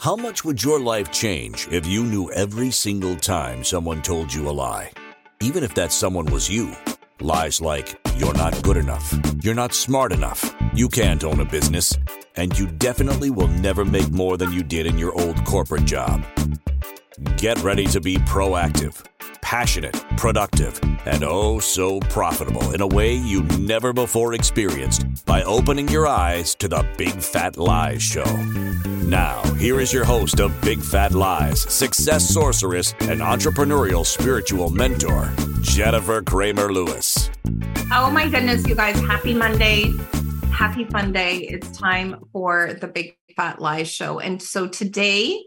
How much would your life change if you knew every single time someone told you a lie? Even if that someone was you. Lies like, you're not good enough, you're not smart enough, you can't own a business, and you definitely will never make more than you did in your old corporate job. Get ready to be proactive, passionate, productive, and oh so profitable in a way you never before experienced by opening your eyes to the Big Fat Lies Show. Now, here is your host of Big Fat Lies, success sorceress, and entrepreneurial spiritual mentor, Jennifer Cramer Lewis. Oh my goodness, you guys, happy Monday. Happy fun day. It's time for the Big Fat Lies Show. And so today,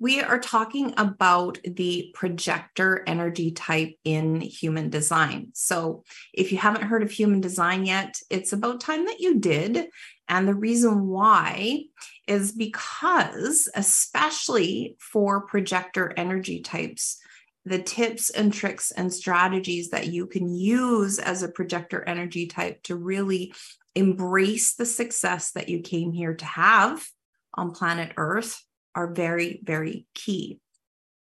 we are talking about the projector energy type in human design. So, if you haven't heard of human design yet, it's about time that you did. And the reason why is because, especially for projector energy types, the tips and tricks and strategies that you can use as a projector energy type to really embrace the success that you came here to have on planet Earth are very, very key.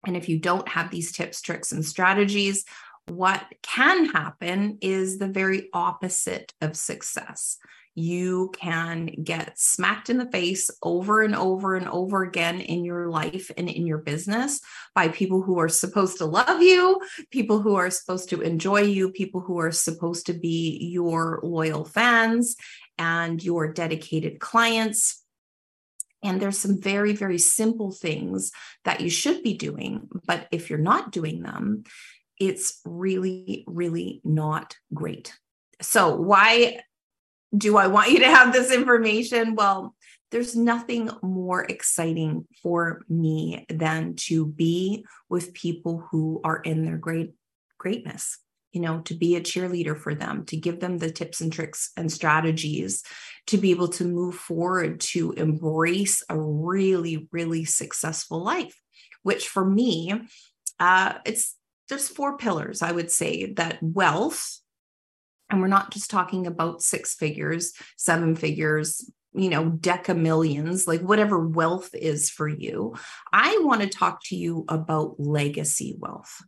And if you don't have these tips, tricks, and strategies, what can happen is the very opposite of success. You can get smacked in the face over and over and over again in your life and in your business by people who are supposed to love you, people who are supposed to enjoy you, people who are supposed to be your loyal fans and your dedicated clients and there's some very, very simple things that you should be doing. But if you're not doing them, it's really, really not great. So, why do I want you to have this information? Well, there's nothing more exciting for me than to be with people who are in their great greatness you know, to be a cheerleader for them, to give them the tips and tricks and strategies to be able to move forward to embrace a really, really successful life, which for me, uh, it's there's four pillars, I would say that wealth, and we're not just talking about six figures, seven figures, you know, deca millions, like whatever wealth is for you. I want to talk to you about legacy wealth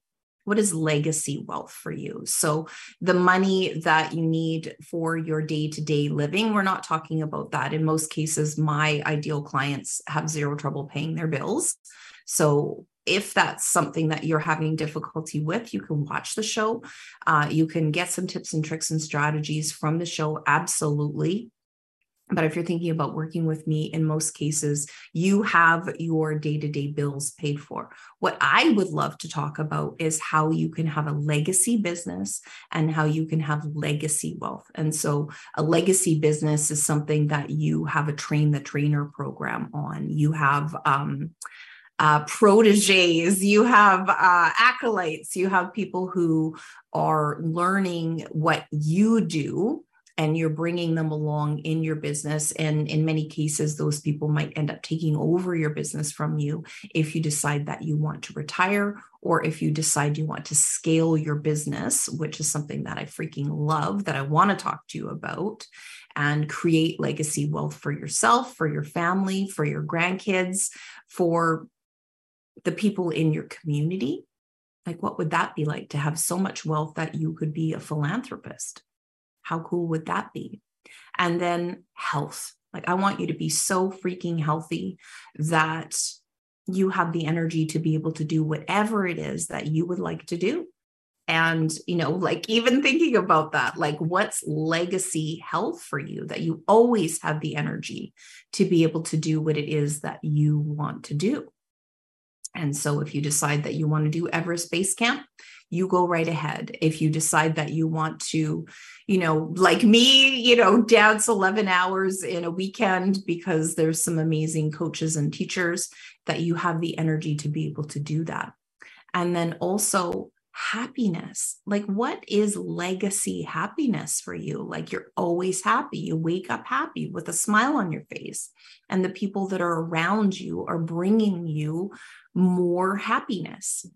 what is legacy wealth for you so the money that you need for your day-to-day living we're not talking about that in most cases my ideal clients have zero trouble paying their bills so if that's something that you're having difficulty with, you can watch the show. Uh, you can get some tips and tricks and strategies from the show. Absolutely. But if you're thinking about working with me, in most cases, you have your day to day bills paid for. What I would love to talk about is how you can have a legacy business and how you can have legacy wealth. And so, a legacy business is something that you have a train the trainer program on. You have, um, uh, proteges, you have uh, acolytes, you have people who are learning what you do and you're bringing them along in your business. And in many cases, those people might end up taking over your business from you if you decide that you want to retire or if you decide you want to scale your business, which is something that I freaking love that I want to talk to you about and create legacy wealth for yourself, for your family, for your grandkids, for the people in your community. Like, what would that be like to have so much wealth that you could be a philanthropist? How cool would that be? And then health. Like, I want you to be so freaking healthy that you have the energy to be able to do whatever it is that you would like to do. And, you know, like even thinking about that, like what's legacy health for you that you always have the energy to be able to do what it is that you want to do. And so if you decide that you want to do Everest Base Camp, you go right ahead. If you decide that you want to, you know, like me, you know, dance 11 hours in a weekend because there's some amazing coaches and teachers that you have the energy to be able to do that. And then also happiness. Like, what is legacy happiness for you? Like, you're always happy. You wake up happy with a smile on your face, and the people that are around you are bringing you more happiness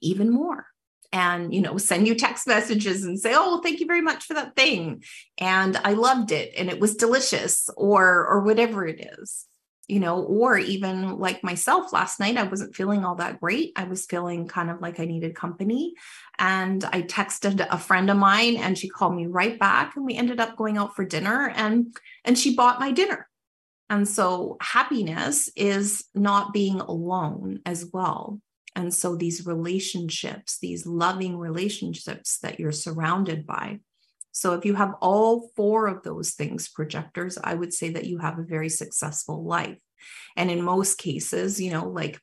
even more and you know send you text messages and say oh thank you very much for that thing and i loved it and it was delicious or or whatever it is you know, or even like myself last night, I wasn't feeling all that great. I was feeling kind of like I needed company. And I texted a friend of mine and she called me right back and we ended up going out for dinner and and she bought my dinner. And so happiness is not being alone as well. And so these relationships, these loving relationships that you're surrounded by. So if you have all four of those things, projectors, I would say that you have a very successful life. And in most cases, you know, like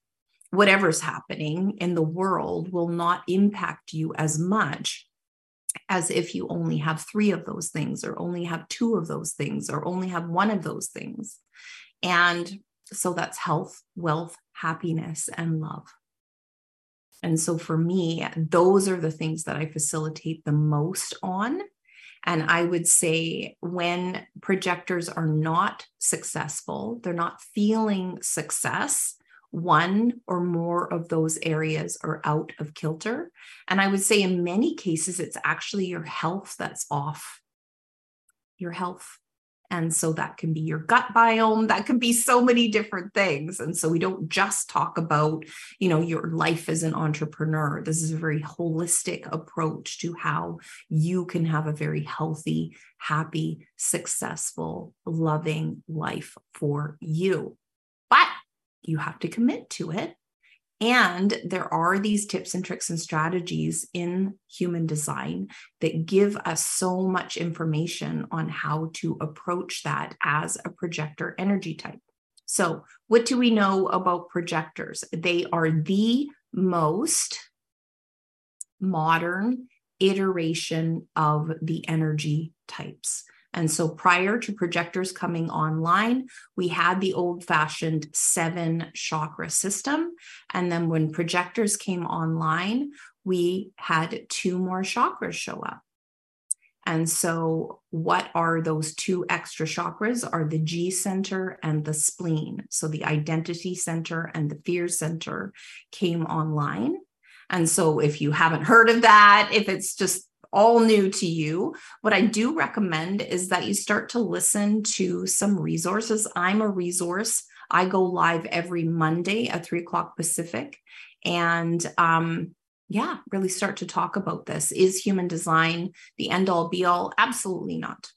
whatever's happening in the world will not impact you as much as if you only have three of those things, or only have two of those things, or only have one of those things. And so that's health, wealth, happiness, and love. And so for me, those are the things that I facilitate the most on. And I would say when projectors are not successful, they're not feeling success, one or more of those areas are out of kilter. And I would say in many cases, it's actually your health that's off. Your health. And so that can be your gut biome, that can be so many different things. And so we don't just talk about, you know, your life as an entrepreneur. This is a very holistic approach to how you can have a very healthy, happy, successful, loving life for you. But you have to commit to it and there are these tips and tricks and strategies in human design that give us so much information on how to approach that as a projector energy type. So, what do we know about projectors? They are the most modern iteration of the energy types. And so prior to projectors coming online, we had the old fashioned seven chakra system. And then when projectors came online, we had two more chakras show up. And so, what are those two extra chakras? Are the G center and the spleen. So, the identity center and the fear center came online. And so, if you haven't heard of that, if it's just all new to you, what I do recommend is that you start to listen to some resources. I'm a resource. I go live every Monday at three o'clock Pacific. And um, yeah, really start to talk about this. Is human design the end all be all? Absolutely not.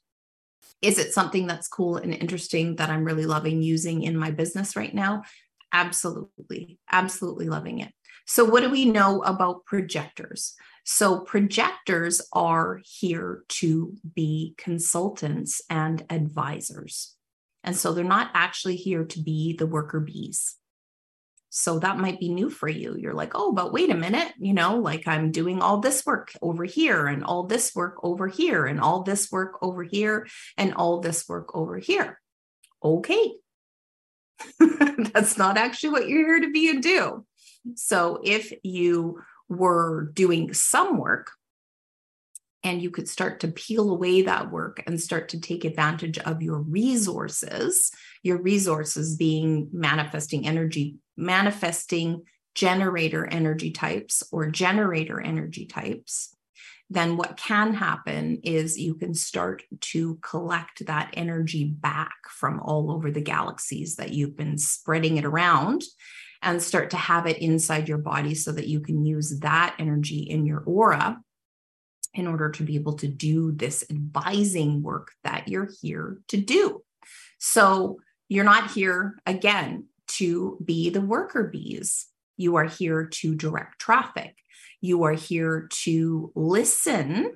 Is it something that's cool and interesting that I'm really loving using in my business right now? Absolutely. Absolutely loving it. So, what do we know about projectors? So, projectors are here to be consultants and advisors. And so, they're not actually here to be the worker bees. So, that might be new for you. You're like, oh, but wait a minute, you know, like I'm doing all this work over here and all this work over here and all this work over here and all this work over here. Okay. That's not actually what you're here to be and do. So, if you were doing some work and you could start to peel away that work and start to take advantage of your resources, your resources being manifesting energy, manifesting generator energy types or generator energy types, then what can happen is you can start to collect that energy back from all over the galaxies that you've been spreading it around and start to have it inside your body so that you can use that energy in your aura in order to be able to do this advising work that you're here to do. So you're not here again to be the worker bees. You are here to direct traffic. You are here to listen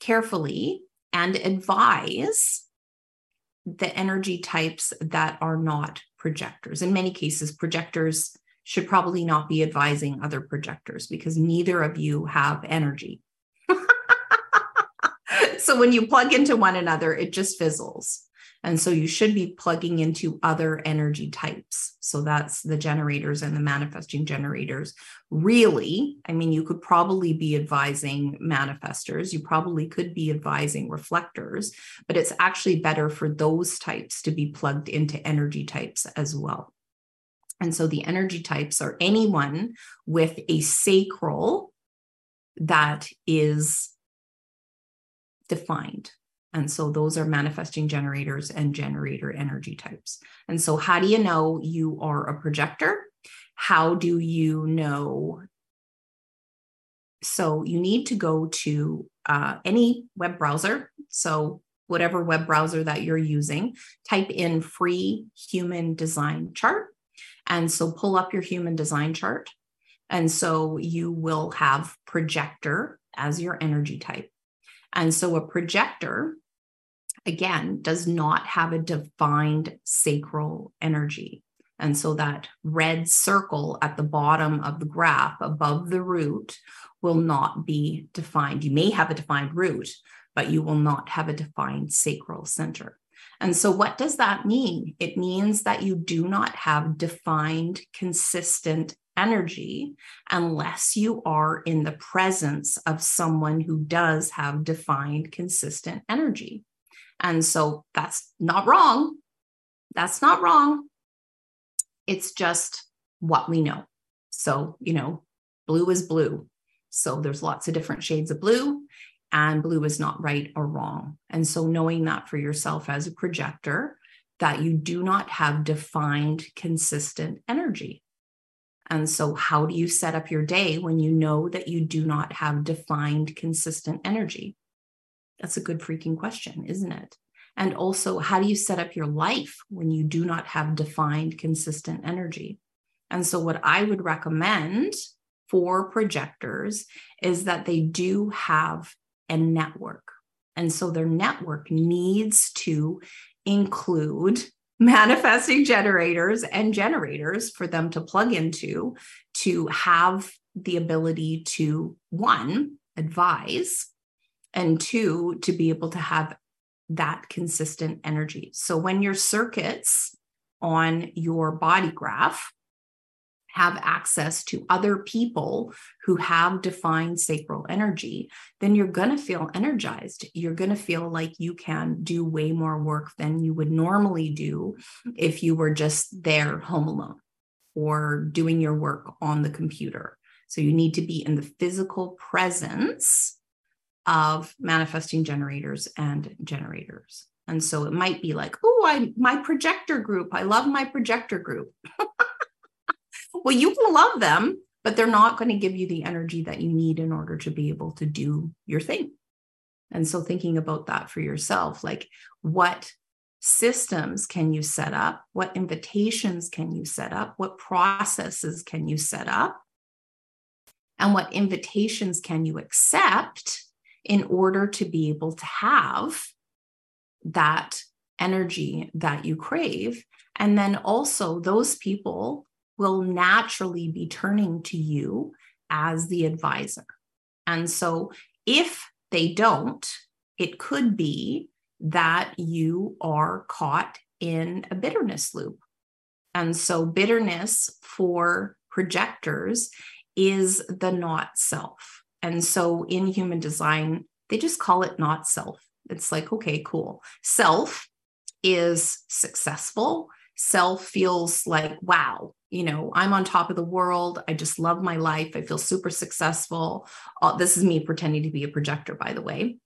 carefully and advise the energy types that are not projectors. In many cases, projectors should probably not be advising other projectors because neither of you have energy. so when you plug into one another, it just fizzles. And so you should be plugging into other energy types. So that's the generators and the manifesting generators. Really, I mean, you could probably be advising manifestors, you probably could be advising reflectors, but it's actually better for those types to be plugged into energy types as well. And so the energy types are anyone with a sacral that is defined And so those are manifesting generators and generator energy types. And so, how do you know you are a projector? How do you know? So, you need to go to uh, any web browser. So, whatever web browser that you're using, type in free human design chart. And so, pull up your human design chart. And so, you will have projector as your energy type. And so, a projector again, does not have a defined sacral energy. And so that red circle at the bottom of the graph above the root will not be defined. You may have a defined root, but you will not have a defined sacral center. And so, what does that mean? It means that you do not have defined, consistent energy unless you are in the presence of someone who does have defined, consistent energy. And so that's not wrong. That's not wrong. It's just what we know. So, you know, blue is blue. So there's lots of different shades of blue, and blue is not right or wrong. And so knowing that for yourself as a projector, that you do not have defined, consistent energy. And so, how do you set up your day when you know that you do not have defined, consistent energy? That's a good freaking question, isn't it? And also, how do you set up your life when you do not have defined, consistent energy? And so, what I would recommend for projectors is that they do have a network. And so, their network needs to include manifesting generators and generators for them to plug into to have the ability to one, advise and two, to be able to have that consistent energy. So when your circuits on your body graph have access to other people who have defined sacral energy, then you're going to feel energized. You're going to feel like you can do way more work than you would normally do if you were just there home alone or doing your work on the computer. So you need to be in the physical presence of manifesting generators and generators. And so it might be like, oh, I my projector group. I love my projector group. well, you can love them, but they're not going to give you the energy that you need in order to be able to do your thing. And so thinking about that for yourself, like what systems can you set up? What invitations can you set up? What processes can you set up? And what invitations can you accept in order to be able to have that energy that you crave. And then also, those people will naturally be turning to you as the advisor. And so, if they don't, it could be that you are caught in a bitterness loop. And so, bitterness for projectors is the not self. And so in human design, they just call it not self. It's like, okay, cool. Self is successful. Self feels like, wow, you know, I'm on top of the world. I just love my life. I feel super successful. Uh, this is me pretending to be a projector, by the way.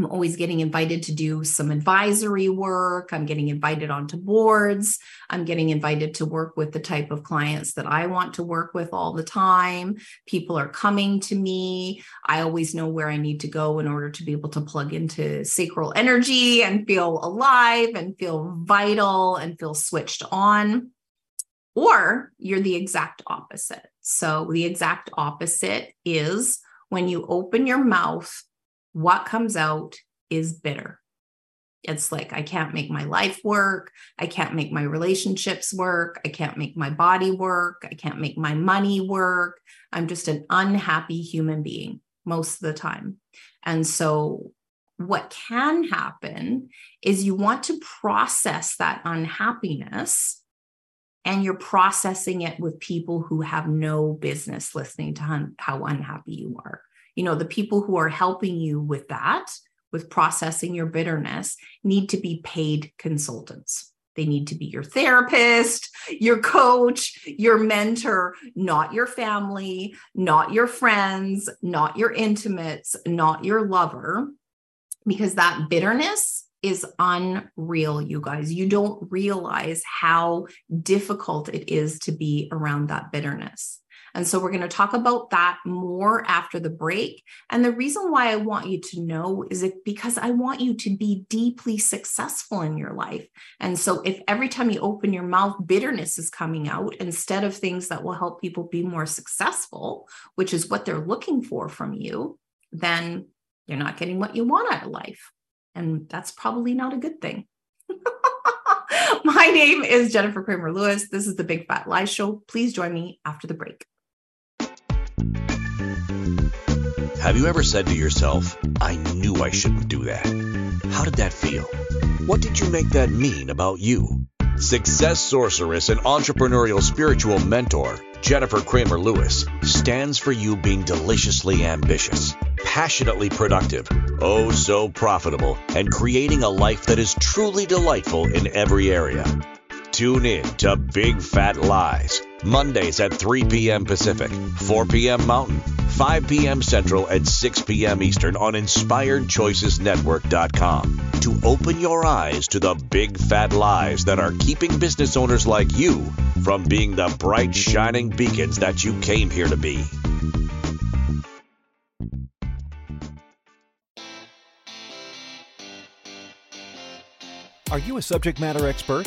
I'm always getting invited to do some advisory work. I'm getting invited onto boards. I'm getting invited to work with the type of clients that I want to work with all the time. People are coming to me. I always know where I need to go in order to be able to plug into sacral energy and feel alive and feel vital and feel switched on. Or you're the exact opposite. So, the exact opposite is when you open your mouth what comes out is bitter. It's like, I can't make my life work. I can't make my relationships work. I can't make my body work. I can't make my money work. I'm just an unhappy human being most of the time. And so, what can happen is you want to process that unhappiness and you're processing it with people who have no business listening to how unhappy you are you know the people who are helping you with that with processing your bitterness need to be paid consultants they need to be your therapist your coach your mentor not your family not your friends not your intimates not your lover because that bitterness is unreal, you guys. You don't realize how difficult it is to be around that bitterness. And so we're going to talk about that more after the break. And the reason why I want you to know is it because I want you to be deeply successful in your life. And so if every time you open your mouth, bitterness is coming out instead of things that will help people be more successful, which is what they're looking for from you, then you're not getting what you want out of life. And that's probably not a good thing. My name is Jennifer Cramer Lewis. This is the Big Fat Lie Show. Please join me after the break. Have you ever said to yourself, I knew I shouldn't do that? How did that feel? What did you make that mean about you? Success sorceress and entrepreneurial spiritual mentor, Jennifer Cramer Lewis, stands for you being deliciously ambitious passionately productive, oh so profitable, and creating a life that is truly delightful in every area. Tune in to Big Fat Lies, Mondays at 3 p.m. Pacific, 4 p.m. Mountain, 5 p.m. Central, and 6 p.m. Eastern on InspiredChoicesNetwork.com to open your eyes to the big fat lies that are keeping business owners like you from being the bright, shining beacons that you came here to be. Are you a subject matter expert?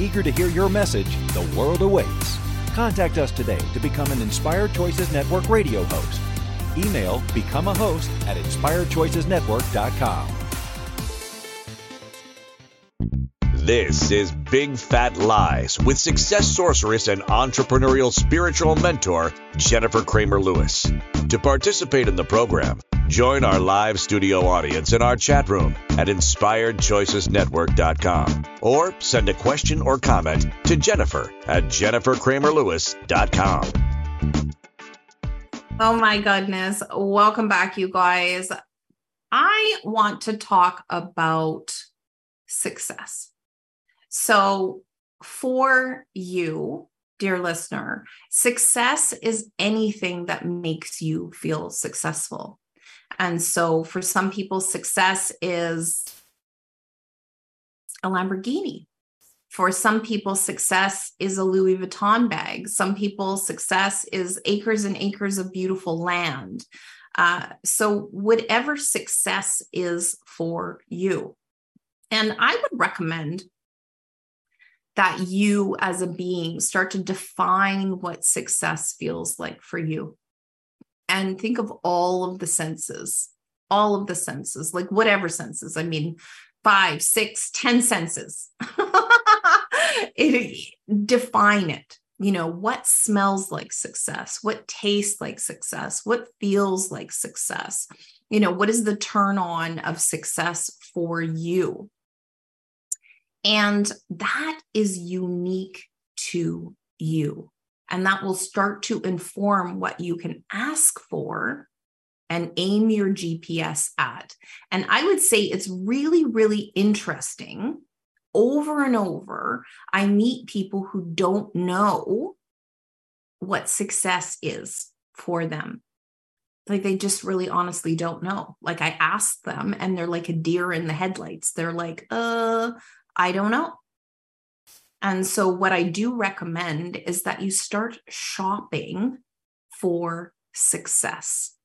Eager to hear your message, the world awaits. Contact us today to become an Inspired Choices Network radio host. Email become a host at inspiredchoicesnetwork.com. This is Big Fat Lies with success sorceress and entrepreneurial spiritual mentor, Jennifer Cramer Lewis. To participate in the program, Join our live studio audience in our chat room at inspiredchoicesnetwork.com or send a question or comment to Jennifer at jennifercramerlewis.com. Oh my goodness. Welcome back, you guys. I want to talk about success. So, for you, dear listener, success is anything that makes you feel successful. And so for some people, success is a Lamborghini. For some people, success is a Louis Vuitton bag. Some people, success is acres and acres of beautiful land. Uh, so, whatever success is for you. And I would recommend that you, as a being, start to define what success feels like for you and think of all of the senses, all of the senses, like whatever senses. I mean, five, six, ten senses. it, define it. You know, what smells like success? What tastes like success? What feels like success? You know, what is the turn on of success for you? And that is unique to you. And that will start to inform what you can ask for and aim your GPS at. And I would say it's really, really interesting. Over and over, I meet people who don't know what success is for them. Like they just really honestly don't know. Like I ask them and they're like a deer in the headlights. They're like, uh, I don't know. And so, what I do recommend is that you start shopping for success.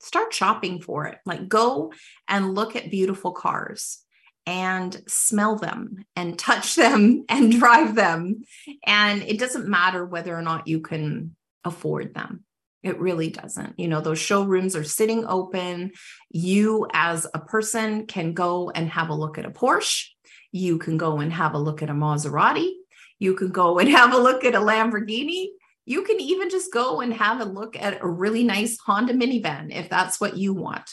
Start shopping for it. Like, go and look at beautiful cars and smell them and touch them and drive them. And it doesn't matter whether or not you can afford them. It really doesn't. You know, those showrooms are sitting open. You, as a person, can go and have a look at a Porsche you can go and have a look at a Maserati. You can go and have a look at a Lamborghini. You can even just go and have a look at a really nice Honda minivan if that's what you want.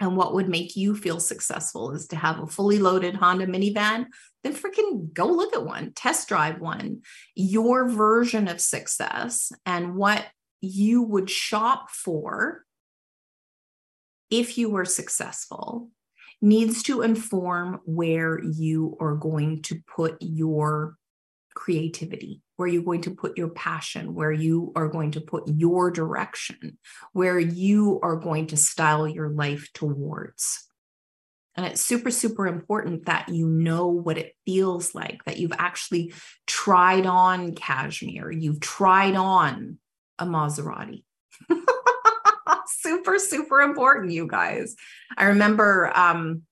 and what would make you feel successful is to have a fully loaded Honda minivan, then freaking go look at one, test drive one. Your version of success and what you would shop for if you were successful needs to inform where you are going to put your creativity, where you're going to put your passion, where you are going to put your direction, where you are going to style your life towards. And it's super, super important that you know what it feels like, that you've actually tried on cashmere, you've tried on a Maserati. super, super important, you guys. I remember um,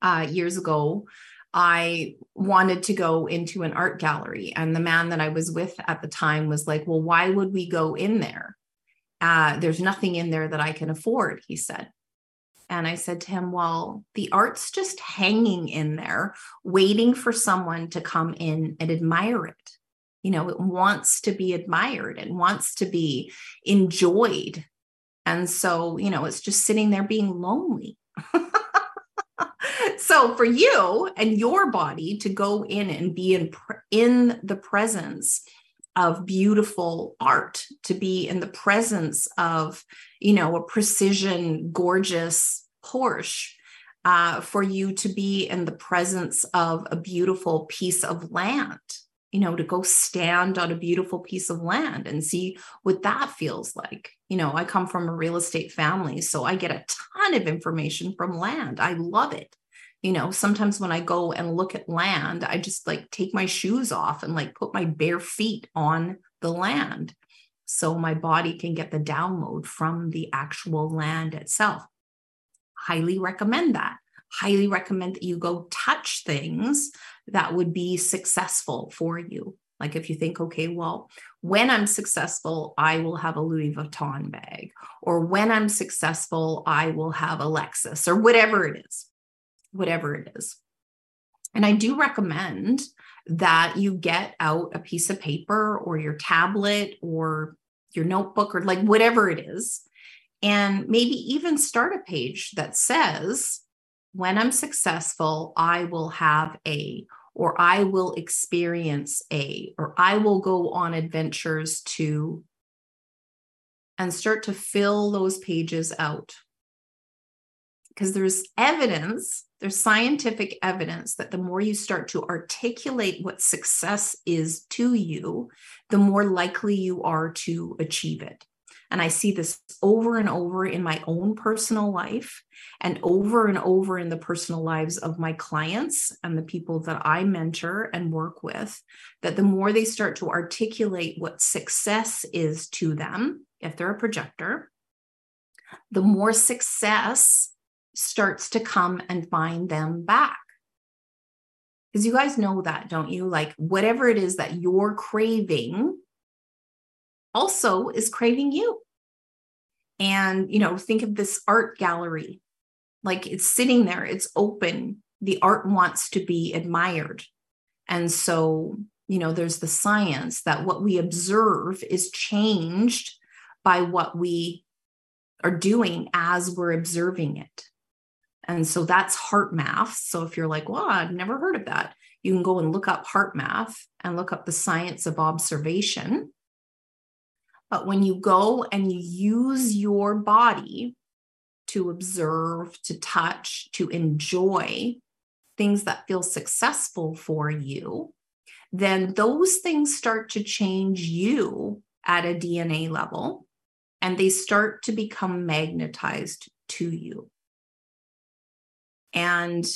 uh, years ago, I wanted to go into an art gallery. And the man that I was with at the time was like, Well, why would we go in there? Uh, there's nothing in there that I can afford, he said. And I said to him, Well, the art's just hanging in there, waiting for someone to come in and admire it. You know, it wants to be admired and wants to be enjoyed. And so, you know, it's just sitting there being lonely. so for you and your body to go in and be in in the presence of beautiful art to be in the presence of you know a precision gorgeous porsche uh, for you to be in the presence of a beautiful piece of land you know to go stand on a beautiful piece of land and see what that feels like you know i come from a real estate family so i get a ton of information from land. I love it. You know sometimes when i go and look at land i just like take my shoes off and like put my bare feet on the land so my body can get the download from the actual land itself. Highly recommend that. Highly recommend that you go touch things that would be successful for you like if you think okay well when i'm successful i will have a louis vuitton bag or when i'm successful i will have a lexus or whatever it is whatever it is. And I do recommend that you get out a piece of paper or your tablet or your notebook or like whatever it is, and maybe even start a page that says, when I'm successful, I will have a, or I will experience a, or I will go on adventures to, and start to fill those pages out. Because there's evidence there's scientific evidence that the more you start to articulate what success is to you, the more likely you are to achieve it. And I see this over and over in my own personal life and over and over in the personal lives of my clients and the people that I mentor and work with. That the more they start to articulate what success is to them, if they're a projector, the more success starts to come and find them back. Because you guys know that, don't you? Like, whatever it is that you're craving also is craving you. And, you know, think of this art gallery like it's sitting there, it's open. The art wants to be admired. And so, you know, there's the science that what we observe is changed by what we are doing as we're observing it. And so that's HeartMath. So if you're like, well, I've never heard of that, you can go and look up HeartMath and look up the science of observation. But when you go and you use your body to observe, to touch, to enjoy things that feel successful for you, then those things start to change you at a DNA level and they start to become magnetized to you. And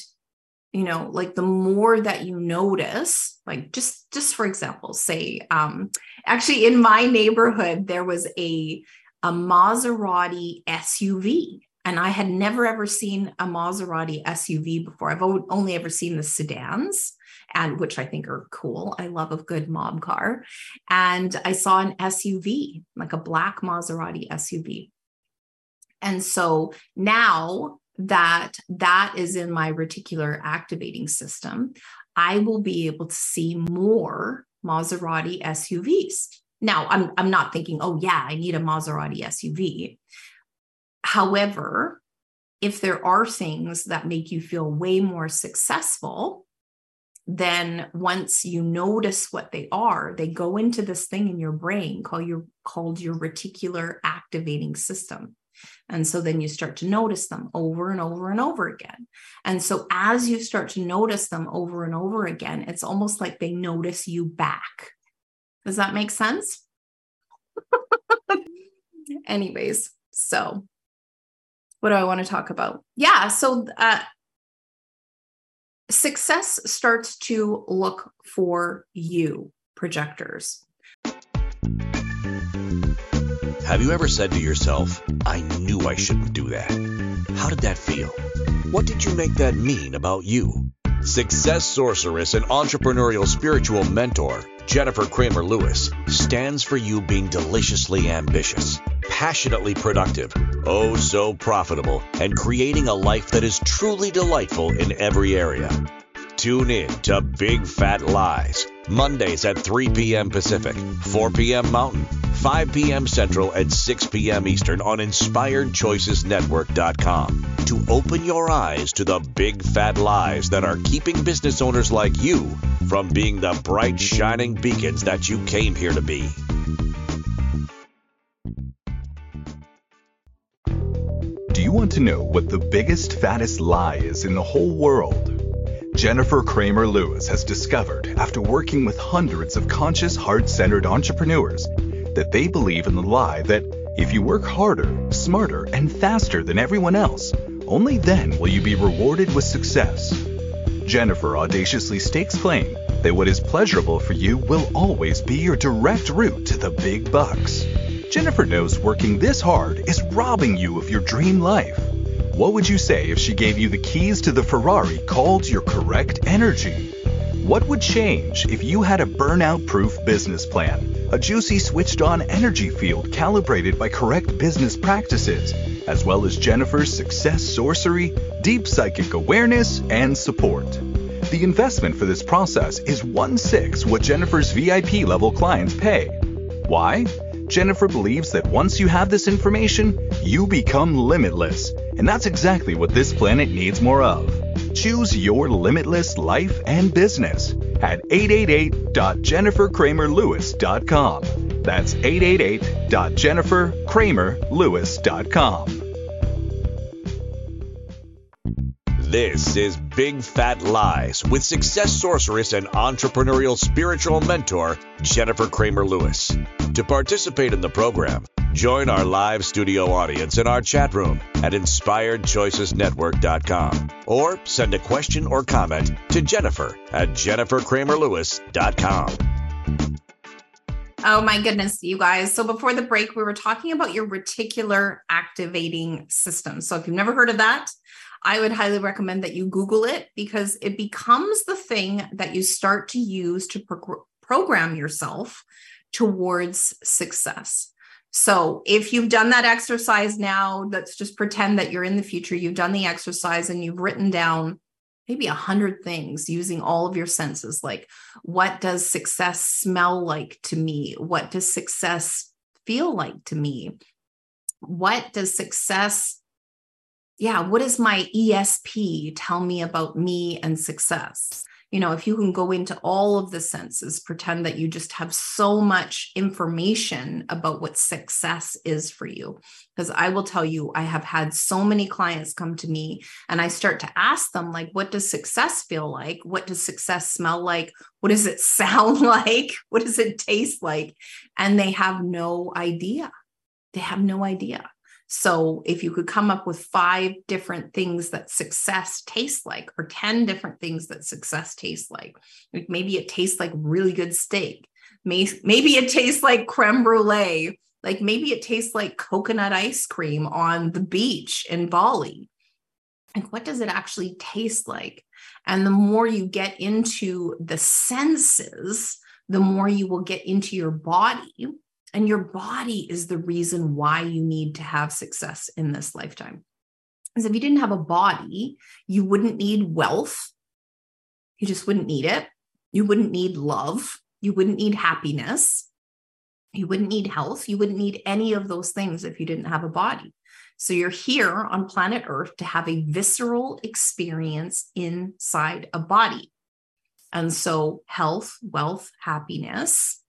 you know like the more that you notice like just just for example say um actually in my neighborhood there was a a Maserati SUV and I had never ever seen a Maserati SUV before. I've only ever seen the sedans and which I think are cool. I love a good mob car. And I saw an SUV, like a black Maserati SUV. And so now that that is in my reticular activating system, I will be able to see more Maserati SUVs. Now, I'm, I'm not thinking, oh, yeah, I need a Maserati SUV. However, if there are things that make you feel way more successful, then once you notice what they are, they go into this thing in your brain called your called your reticular activating system. And so then you start to notice them over and over and over again. And so as you start to notice them over and over again, it's almost like they notice you back. Does that make sense? Anyways, so what do I want to talk about? Yeah, so uh, success starts to look for you, projectors. Have you ever said to yourself, I knew I shouldn't do that? How did that feel? What did you make that mean about you? Success sorceress and entrepreneurial spiritual mentor, Jennifer Cramer Lewis, stands for you being deliciously ambitious, passionately productive, oh so profitable, and creating a life that is truly delightful in every area. Tune in to Big Fat Lies, Mondays at 3 p.m. Pacific, 4 p.m. Mountain 5 p.m. Central and 6 p.m. Eastern on InspiredChoicesNetwork.com to open your eyes to the big fat lies that are keeping business owners like you from being the bright, shining beacons that you came here to be. Do you want to know what the biggest, fattest lie is in the whole world? Jennifer Cramer Lewis has discovered after working with hundreds of conscious, heart centered entrepreneurs that they believe in the lie that if you work harder, smarter, and faster than everyone else, only then will you be rewarded with success. Jennifer audaciously stakes claim that what is pleasurable for you will always be your direct route to the big bucks. Jennifer knows working this hard is robbing you of your dream life. What would you say if she gave you the keys to the Ferrari called your correct energy? What would change if you had a burnout proof business plan? a juicy switched on energy field calibrated by correct business practices, as well as Jennifer's success sorcery, deep psychic awareness, and support. The investment for this process is one sixth what Jennifer's VIP level clients pay. Why? Jennifer believes that once you have this information, you become limitless, and that's exactly what this planet needs more of. Choose your limitless life and business at 888.jennifercramerlewis.com. That's 888.jennifercramerlewis.com. This is Big Fat Lies with success sorceress and entrepreneurial spiritual mentor, Jennifer Cramer Lewis. To participate in the program, join our live studio audience in our chat room at inspiredchoicesnetwork.com or send a question or comment to Jennifer at jennifercramerlewis.com. Oh my goodness, you guys. So before the break, we were talking about your reticular activating system. So if you've never heard of that, I would highly recommend that you Google it because it becomes the thing that you start to use to pro- program yourself towards success. So if you've done that exercise now, let's just pretend that you're in the future, you've done the exercise and you've written down maybe a hundred things using all of your senses. Like, what does success smell like to me? What does success feel like to me? What does success yeah, what does my ESP tell me about me and success? You know, if you can go into all of the senses, pretend that you just have so much information about what success is for you. Because I will tell you, I have had so many clients come to me and I start to ask them, like, what does success feel like? What does success smell like? What does it sound like? What does it taste like? And they have no idea. They have no idea. So if you could come up with five different things that success tastes like, or 10 different things that success tastes like, maybe it tastes like really good steak. Maybe it tastes like creme brulee. Like maybe it tastes like coconut ice cream on the beach in Bali. Like, what does it actually taste like? And the more you get into the senses, the more you will get into your body and your body is the reason why you need to have success in this lifetime. Because if you didn't have a body, you wouldn't need wealth. You just wouldn't need it. You wouldn't need love. You wouldn't need happiness. You wouldn't need health. You wouldn't need any of those things if you didn't have a body. So you're here on planet Earth to have a visceral experience inside a body. And so health, wealth, happiness,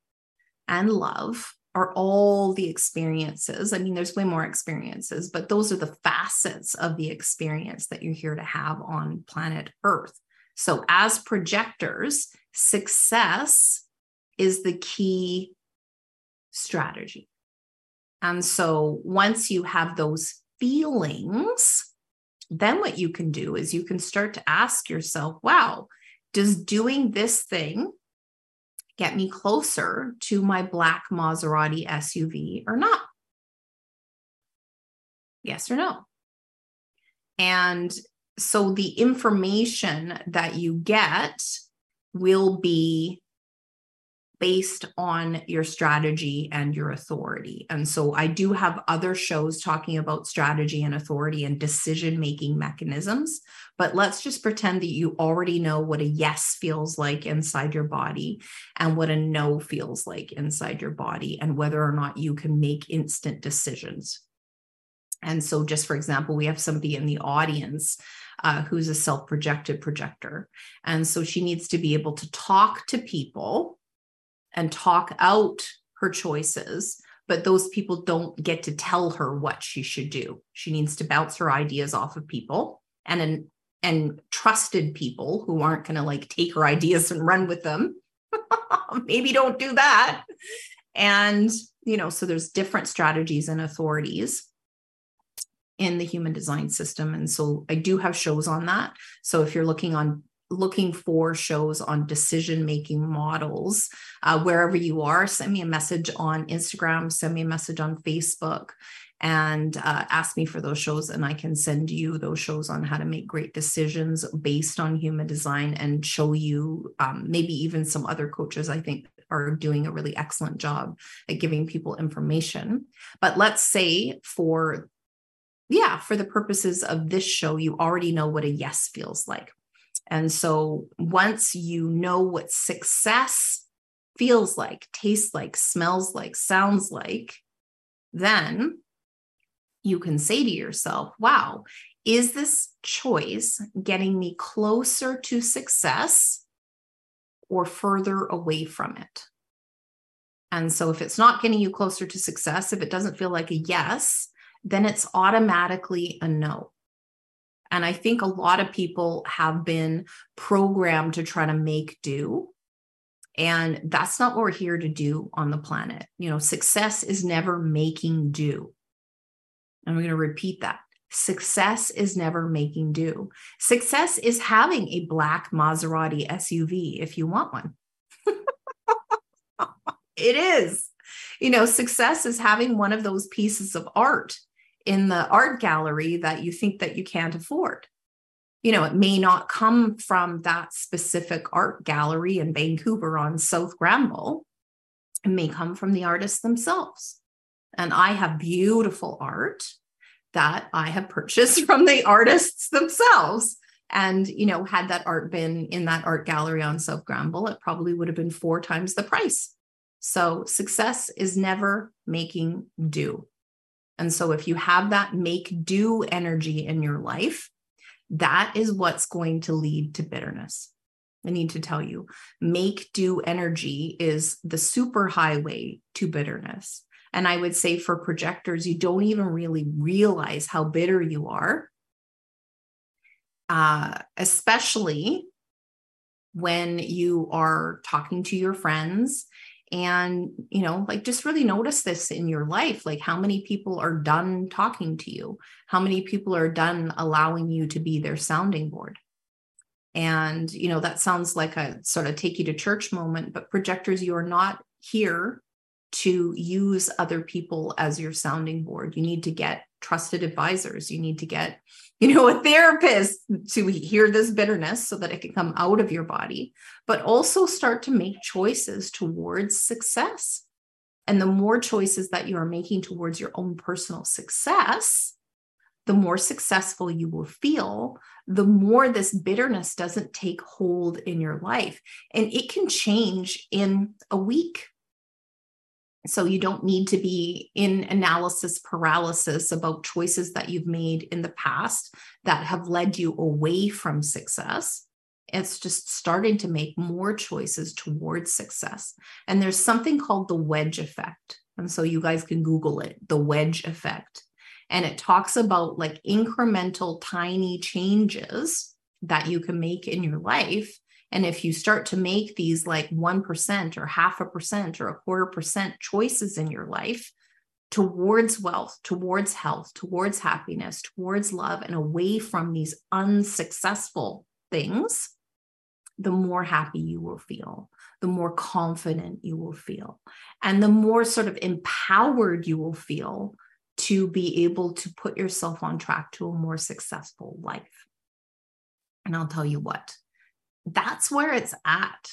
and love are all the experiences. I mean, there's way more experiences, but those are the facets of the experience that you're here to have on planet Earth. So, as projectors, success is the key strategy. And so once you have those feelings, then what you can do is you can start to ask yourself, wow, does doing this thing get me closer to my black Maserati SUV or not? Yes or no? And so the information that you get will be based on your strategy and your authority. And so I do have other shows talking about strategy and authority and decision making mechanisms. But let's just pretend that you already know what a yes feels like inside your body and what a no feels like inside your body, and whether or not you can make instant decisions. And so, just for example, we have somebody in the audience uh, who's a self projected projector. And so she needs to be able to talk to people and talk out her choices but those people don't get to tell her what she should do. She needs to bounce her ideas off of people and and, and trusted people who aren't going to like take her ideas and run with them. Maybe don't do that. And you know so there's different strategies and authorities in the human design system. And so i do have shows on that. So if you're looking on looking for shows on decision making models uh, wherever you are send me a message on instagram send me a message on facebook and uh, ask me for those shows and i can send you those shows on how to make great decisions based on human design and show you um, maybe even some other coaches i think are doing a really excellent job at giving people information. But let's say for yeah for the purposes of this show you already know what a yes feels like and so once you know what success feels like, tastes like, smells like, sounds like, then you can say to yourself, wow, is this choice getting me closer to success or further away from it? And so if it's not getting you closer to success, if it doesn't feel like a yes, then it's automatically a no. And I think a lot of people have been programmed to try to make do. And that's not what we're here to do on the planet. You know, success is never making do. I'm going to repeat that. Success is never making do. Success is having a black Maserati SUV if you want one. it is. You know, success is having one of those pieces of art in the art gallery that you think that you can't afford. You know it may not come from that specific art gallery in vancouver on south granville. It may come from the artists themselves. And i have beautiful art that i have purchased from the artists themselves. And you know had that art been in that art gallery on south granville it probably would have been four times the price. So success is never making do and so if you have that make do energy in your life, that is what's going to lead to bitterness. I need to tell you, make do energy is the super highway to bitterness. And I would say for projectors, you don't even really realize how bitter you are, uh, especially when you are talking to your friends and you know like just really notice this in your life like how many people are done talking to you? How many people are done allowing you to be their sounding board? And you know that sounds like a sort of take you to church moment but projectors you are not here to use other people as your sounding board. You need to get trusted advisors. You need to get you know, a therapist to hear this bitterness so that it can come out of your body, but also start to make choices towards success. And the more choices that you are making towards your own personal success, the more successful you will feel, the more this bitterness doesn't take hold in your life. And it can change in a week. So you don't need to be in analysis paralysis about choices that you've made in the past that have led you away from success. It's just starting to make more choices towards success. And there's something called the wedge effect. And so you guys can Google it, the wedge effect. And it talks about like incremental, tiny changes that you can make in your life and if you start to make these like 1% or half a percent or a quarter percent choices in your life towards wealth, towards health, towards happiness, towards love, and away from these unsuccessful things, the more happy you will feel, the more confident you will feel, and the more sort of empowered you will feel to be able to put yourself on track to a more successful life. And I'll tell you what, that's where it's at,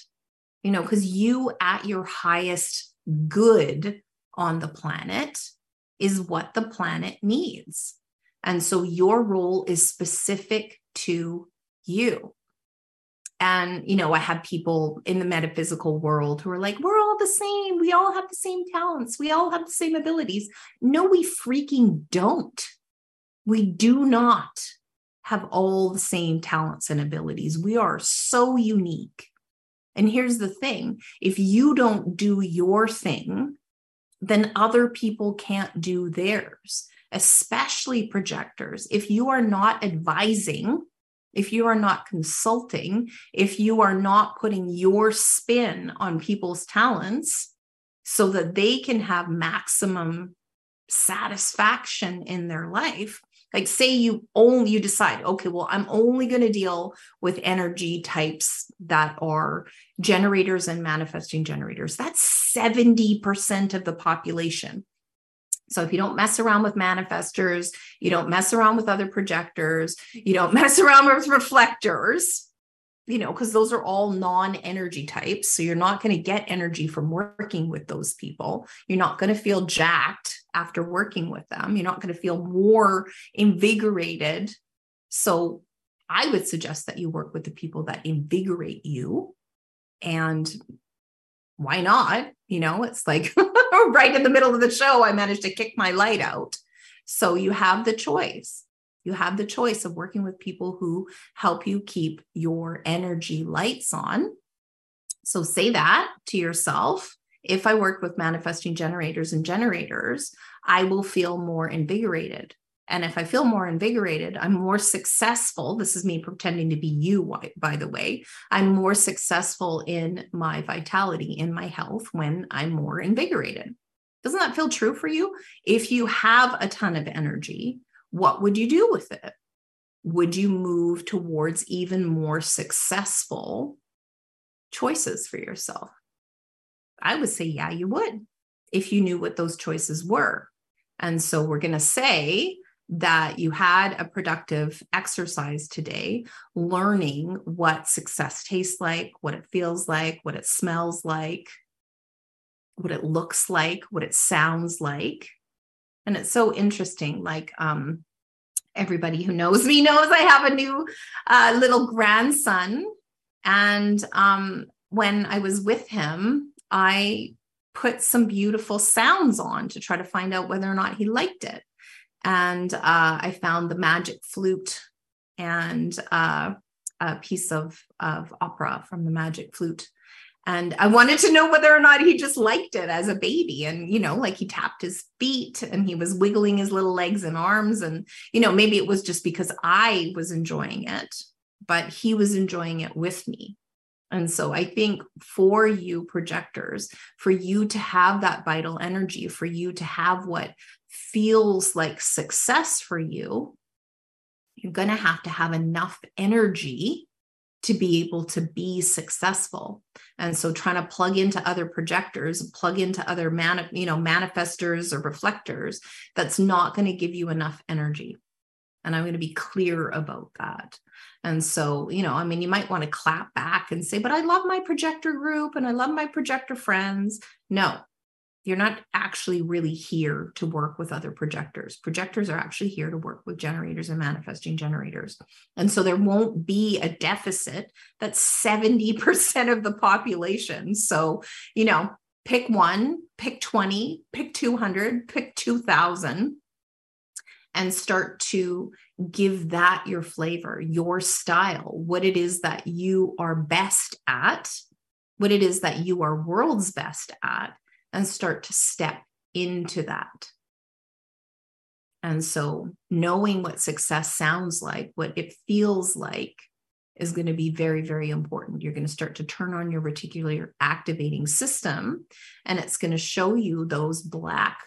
you know, because you at your highest good on the planet is what the planet needs. And so your role is specific to you. And, you know, I have people in the metaphysical world who are like, we're all the same. We all have the same talents. We all have the same abilities. No, we freaking don't. We do not have all the same talents and abilities. We are so unique. And here's the thing if you don't do your thing, then other people can't do theirs, especially projectors. If you are not advising, if you are not consulting, if you are not putting your spin on people's talents so that they can have maximum satisfaction in their life, like say you only you decide okay well i'm only going to deal with energy types that are generators and manifesting generators that's 70% of the population so if you don't mess around with manifestors you don't mess around with other projectors you don't mess around with reflectors you know, because those are all non energy types. So you're not going to get energy from working with those people. You're not going to feel jacked after working with them. You're not going to feel more invigorated. So I would suggest that you work with the people that invigorate you. And why not? You know, it's like right in the middle of the show, I managed to kick my light out. So you have the choice. You have the choice of working with people who help you keep your energy lights on. So say that to yourself. If I work with manifesting generators and generators, I will feel more invigorated. And if I feel more invigorated, I'm more successful. This is me pretending to be you, by the way. I'm more successful in my vitality, in my health when I'm more invigorated. Doesn't that feel true for you? If you have a ton of energy, what would you do with it? Would you move towards even more successful choices for yourself? I would say, yeah, you would if you knew what those choices were. And so we're going to say that you had a productive exercise today, learning what success tastes like, what it feels like, what it smells like, what it looks like, what it sounds like and it's so interesting like um everybody who knows me knows i have a new uh, little grandson and um when i was with him i put some beautiful sounds on to try to find out whether or not he liked it and uh, i found the magic flute and uh, a piece of, of opera from the magic flute and I wanted to know whether or not he just liked it as a baby. And, you know, like he tapped his feet and he was wiggling his little legs and arms. And, you know, maybe it was just because I was enjoying it, but he was enjoying it with me. And so I think for you projectors, for you to have that vital energy, for you to have what feels like success for you, you're going to have to have enough energy to be able to be successful. And so trying to plug into other projectors plug into other man you know manifestors or reflectors that's not going to give you enough energy and i'm going to be clear about that and so you know i mean you might want to clap back and say but i love my projector group and i love my projector friends no you're not actually really here to work with other projectors. Projectors are actually here to work with generators and manifesting generators. And so there won't be a deficit that's 70% of the population. So, you know, pick one, pick 20, pick 200, pick 2000 and start to give that your flavor, your style, what it is that you are best at, what it is that you are world's best at, and start to step into that. And so, knowing what success sounds like, what it feels like, is going to be very, very important. You're going to start to turn on your reticular activating system, and it's going to show you those black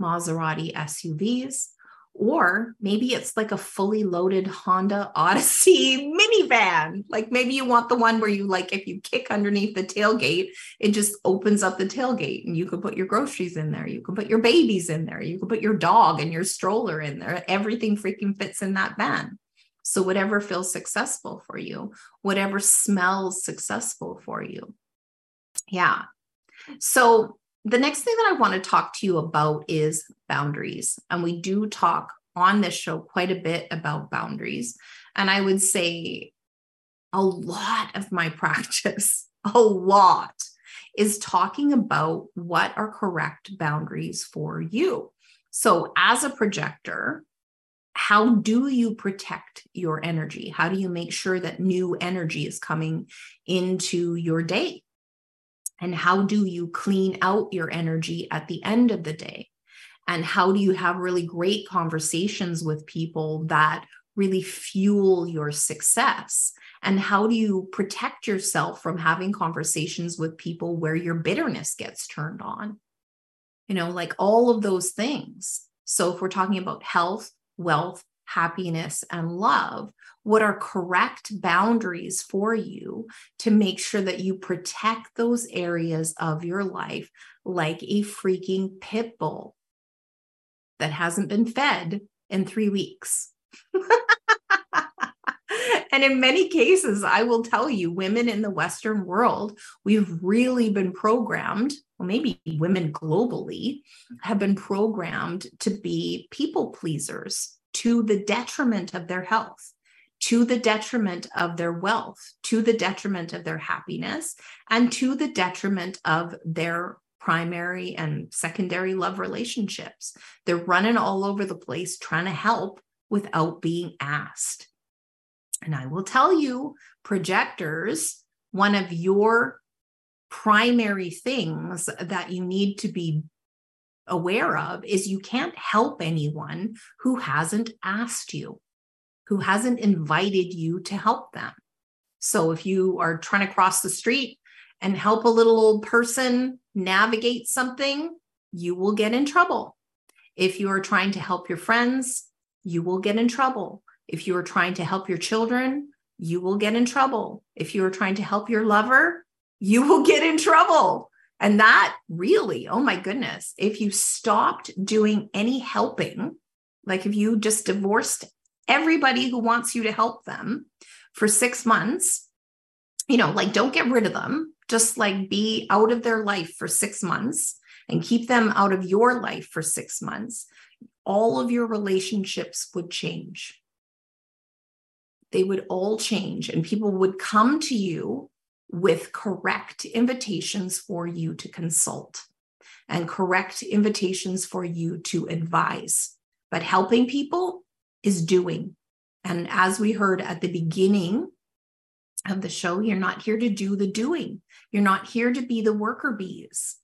Maserati SUVs or maybe it's like a fully loaded Honda Odyssey minivan. Like maybe you want the one where you like, if you kick underneath the tailgate, it just opens up the tailgate and you can put your groceries in there. You can put your babies in there. You can put your dog and your stroller in there. Everything freaking fits in that van. So whatever feels successful for you, whatever smells successful for you. Yeah. So the next thing that I want to talk to you about is boundaries. And we do talk on this show quite a bit about boundaries. And I would say a lot of my practice, a lot, is talking about what are correct boundaries for you. So, as a projector, how do you protect your energy? How do you make sure that new energy is coming into your day? And how do you clean out your energy at the end of the day? And how do you have really great conversations with people that really fuel your success? And how do you protect yourself from having conversations with people where your bitterness gets turned on? You know, like all of those things. So, if we're talking about health, wealth, happiness, and love, what are correct boundaries for you to make sure that you protect those areas of your life like a freaking pit bull that hasn't been fed in three weeks. and in many cases, I will tell you, women in the Western world, we've really been programmed, well, maybe women globally have been programmed to be people pleasers to the detriment of their health to the detriment of their wealth, to the detriment of their happiness, and to the detriment of their primary and secondary love relationships. They're running all over the place trying to help without being asked. And I will tell you, projectors, one of your primary things that you need to be aware of is you can't help anyone who hasn't asked you who hasn't invited you to help them. So if you are trying to cross the street and help a little old person navigate something, you will get in trouble. If you are trying to help your friends, you will get in trouble. If you are trying to help your children, you will get in trouble. If you are trying to help your lover, you will get in trouble. And that really, oh my goodness, if you stopped doing any helping, like if you just divorced everybody who wants you to help them for six months. You know, like don't get rid of them, just like be out of their life for six months and keep them out of your life for six months. All of your relationships would change. They would all change, and people would come to you with correct invitations for you to consult and correct invitations for you to advise. But helping people, is doing. And as we heard at the beginning of the show, you're not here to do the doing, you're not here to be the worker bees.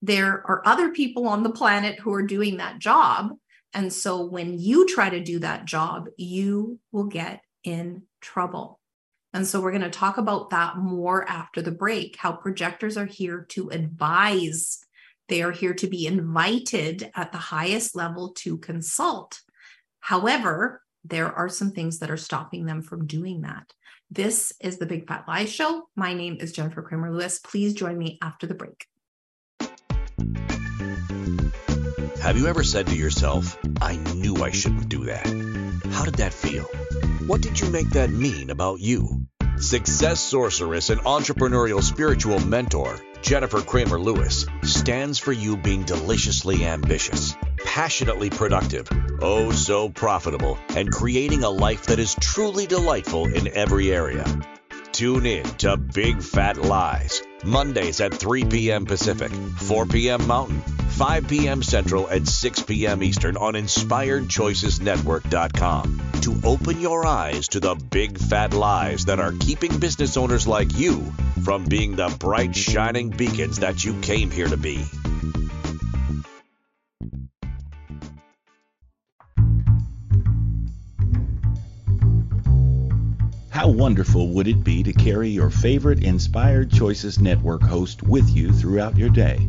There are other people on the planet who are doing that job. And so when you try to do that job, you will get in trouble. And so we're going to talk about that more after the break how projectors are here to advise. They are here to be invited at the highest level to consult. However, there are some things that are stopping them from doing that. This is the Big Fat Lie Show. My name is Jennifer Cramer Lewis. Please join me after the break. Have you ever said to yourself, I knew I shouldn't do that? How did that feel? What did you make that mean about you? Success sorceress and entrepreneurial spiritual mentor, Jennifer Cramer Lewis, stands for you being deliciously ambitious passionately productive, oh so profitable, and creating a life that is truly delightful in every area. Tune in to Big Fat Lies Mondays at 3 p.m. Pacific, 4 p.m. Mountain, 5 p.m. Central, and 6 p.m. Eastern on InspiredChoicesNetwork.com to open your eyes to the big fat lies that are keeping business owners like you from being the bright, shining beacons that you came here to be. How wonderful would it be to carry your favorite Inspired Choices Network host with you throughout your day?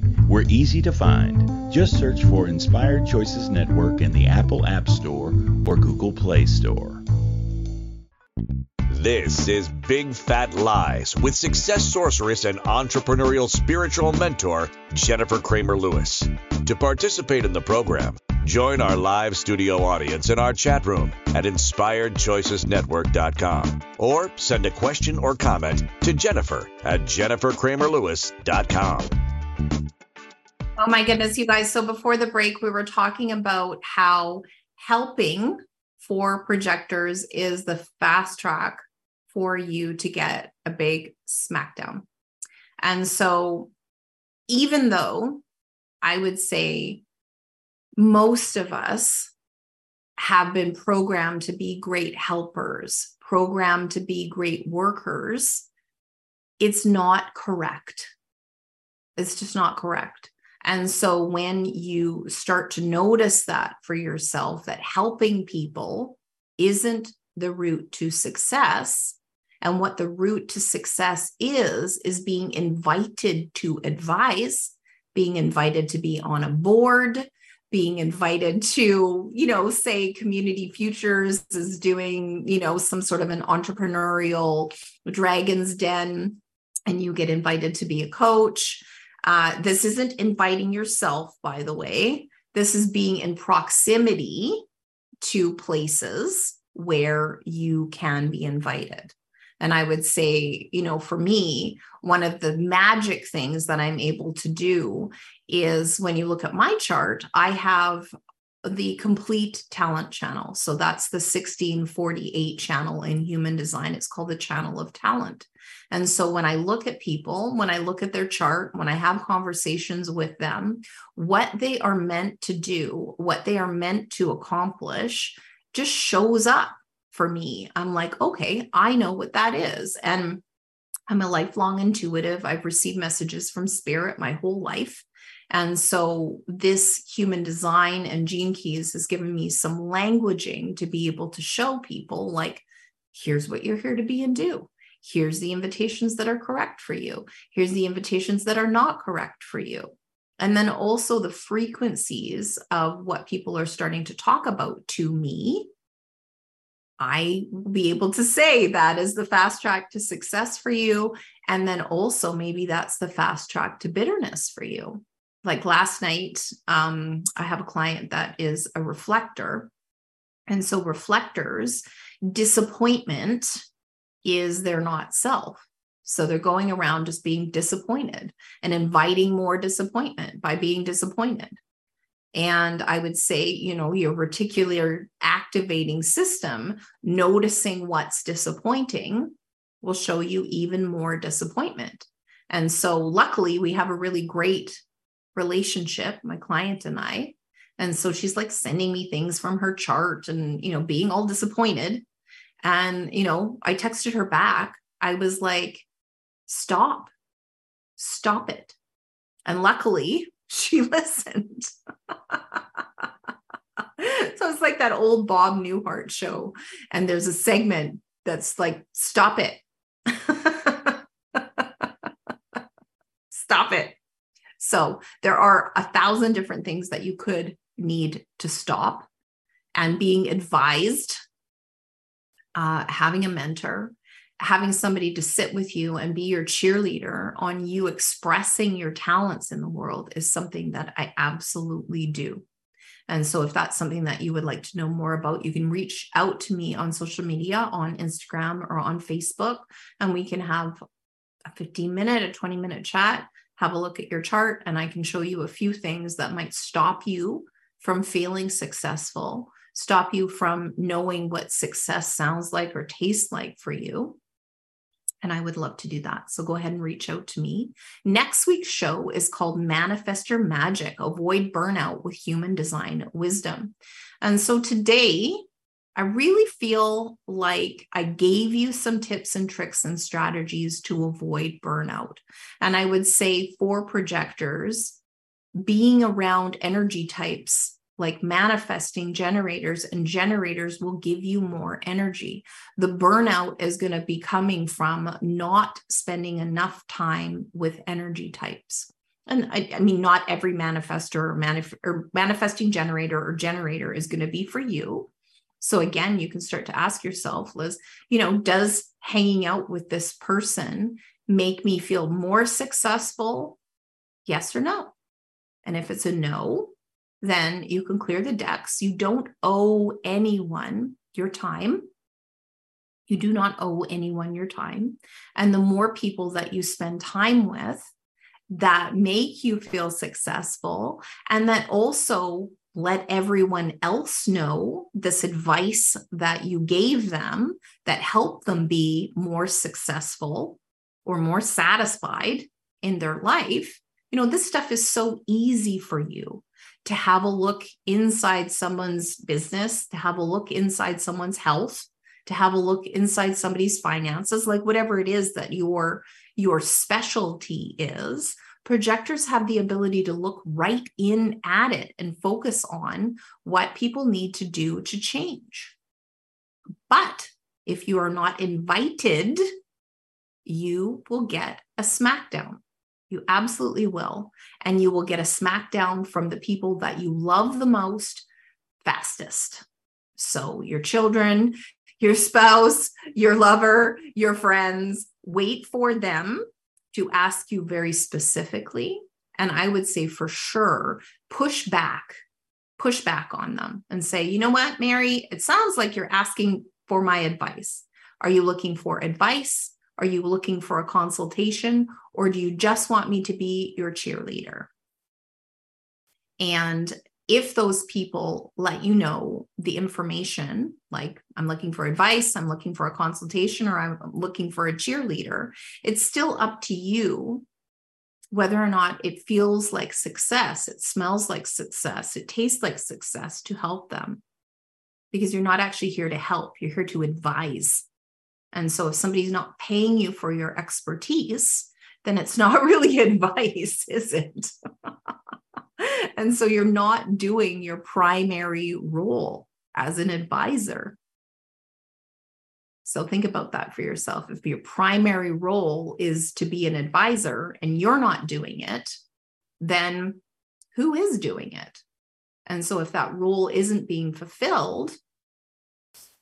We're easy to find. Just search for Inspired Choices Network in the Apple App Store or Google Play Store. This is Big Fat Lies with success sorceress and entrepreneurial spiritual mentor, Jennifer Cramer Lewis. To participate in the program, join our live studio audience in our chat room at inspiredchoicesnetwork.com or send a question or comment to Jennifer at jennifercramerlewis.com. Oh my goodness, you guys. So before the break, we were talking about how helping for projectors is the fast track for you to get a big smackdown. And so, even though I would say most of us have been programmed to be great helpers, programmed to be great workers, it's not correct. It's just not correct. And so when you start to notice that for yourself, that helping people isn't the route to success, and what the route to success is, is being invited to advise, being invited to be on a board, being invited to, you know, say Community Futures is doing, you know, some sort of an entrepreneurial dragon's den, and you get invited to be a coach uh, this isn't inviting yourself, by the way. This is being in proximity to places where you can be invited. And I would say, you know, for me, one of the magic things that I'm able to do is when you look at my chart, I have the complete talent channel. So that's the 1648 channel in human design. It's called the channel of talent. And so when I look at people, when I look at their chart, when I have conversations with them, what they are meant to do, what they are meant to accomplish just shows up for me. I'm like, okay, I know what that is. And I'm a lifelong intuitive. I've received messages from spirit my whole life. And so this human design and gene keys has given me some languaging to be able to show people like, here's what you're here to be and do. Here's the invitations that are correct for you. Here's the invitations that are not correct for you. And then also the frequencies of what people are starting to talk about to me. I will be able to say that is the fast track to success for you. And then also, maybe that's the fast track to bitterness for you. Like last night, um, I have a client that is a reflector. And so, reflectors, disappointment is their not self. So they're going around just being disappointed and inviting more disappointment by being disappointed. And I would say, you know, your reticular activating system, noticing what's disappointing, will show you even more disappointment. And so, luckily, we have a really great relationship, my client and I. And so she's like sending me things from her chart and, you know, being all disappointed. And, you know, I texted her back. I was like, stop, stop it. And luckily, she listened. so it's like that old Bob Newhart show. And there's a segment that's like, stop it. stop it. So there are a thousand different things that you could need to stop. And being advised uh, having a mentor, having somebody to sit with you and be your cheerleader on you expressing your talents in the world is something that I absolutely do. And so, if that's something that you would like to know more about, you can reach out to me on social media, on Instagram or on Facebook, and we can have a 15 minute, a 20 minute chat, have a look at your chart, and I can show you a few things that might stop you from feeling successful, stop you from knowing what success sounds like or tastes like for you. And I would love to do that. So go ahead and reach out to me. Next week's show is called Manifest Your Magic Avoid Burnout with Human Design Wisdom. And so today, I really feel like I gave you some tips and tricks and strategies to avoid burnout. And I would say for projectors, being around energy types like manifesting generators, and generators will give you more energy. The burnout is going to be coming from not spending enough time with energy types. And I, I mean, not every manifestor or, manif- or manifesting generator or generator is going to be for you. So again, you can start to ask yourself, Liz, you know, does hanging out with this person make me feel more successful? Yes or no? And if it's a no, then you can clear the decks. You don't owe anyone your time. You do not owe anyone your time. And the more people that you spend time with that make you feel successful and that also let everyone else know this advice that you gave them that helped them be more successful or more satisfied in their life. You know, this stuff is so easy for you to have a look inside someone's business, to have a look inside someone's health, to have a look inside somebody's finances, like whatever it is that your your specialty is. Projectors have the ability to look right in at it and focus on what people need to do to change. But if you are not invited, you will get a smackdown. You absolutely will. And you will get a smackdown from the people that you love the most fastest. So, your children, your spouse, your lover, your friends, wait for them to ask you very specifically. And I would say for sure, push back, push back on them and say, you know what, Mary, it sounds like you're asking for my advice. Are you looking for advice? Are you looking for a consultation or do you just want me to be your cheerleader? And if those people let you know the information, like I'm looking for advice, I'm looking for a consultation, or I'm looking for a cheerleader, it's still up to you whether or not it feels like success, it smells like success, it tastes like success to help them. Because you're not actually here to help, you're here to advise. And so if somebody's not paying you for your expertise, then it's not really advice, is it? and so you're not doing your primary role as an advisor. So think about that for yourself. If your primary role is to be an advisor and you're not doing it, then who is doing it? And so if that role isn't being fulfilled,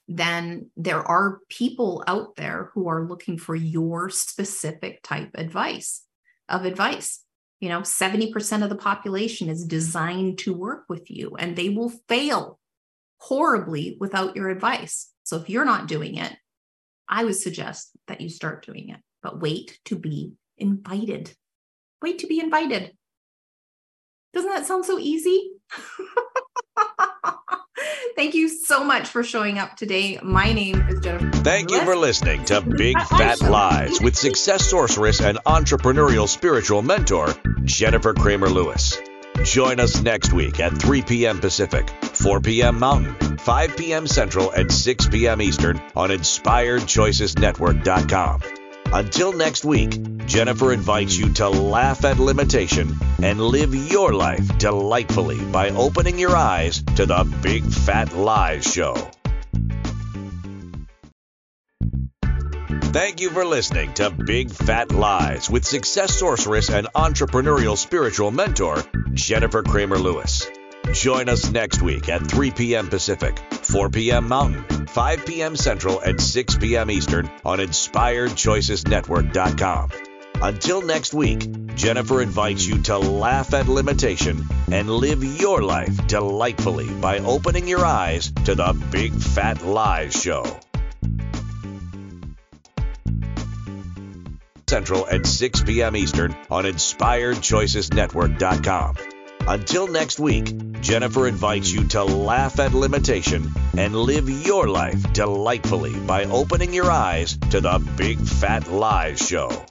then there are people out there who are looking for your specific type advice of advice. You know, 70% of the population is designed to work with you and they will fail horribly without your advice. So if you're not doing it, I would suggest that you start doing it, but wait to be invited. Wait to be invited. Doesn't that sound so easy? Thank you so much for showing up today. My name is Jennifer. Thank you for listening to Big Fat Lies with success sorceress and entrepreneurial spiritual mentor, Jennifer Cramer Lewis. Join us next week at 3 p.m. Pacific, 4 p.m. Mountain, 5 p.m. Central, and 6 p.m. Eastern on InspiredChoicesNetwork.com. Until next week, Jennifer invites you to laugh at limitation and live your life delightfully by opening your eyes to the Big Fat Lies Show. Thank you for listening to Big Fat Lies with success sorceress and entrepreneurial spiritual mentor, Jennifer Cramer Lewis. Join us next week at 3 p.m. Pacific, 4 p.m. Mountain, 5 p.m. Central, and 6 p.m. Eastern on InspiredChoicesNetwork.com. Until next week, Jennifer invites you to laugh at limitation and live your life delightfully by opening your eyes to the Big Fat Lies Show. Central at 6 p.m. Eastern on InspiredChoicesNetwork.com. Until next week, Jennifer invites you to laugh at limitation and live your life delightfully by opening your eyes to the Big Fat Lies Show.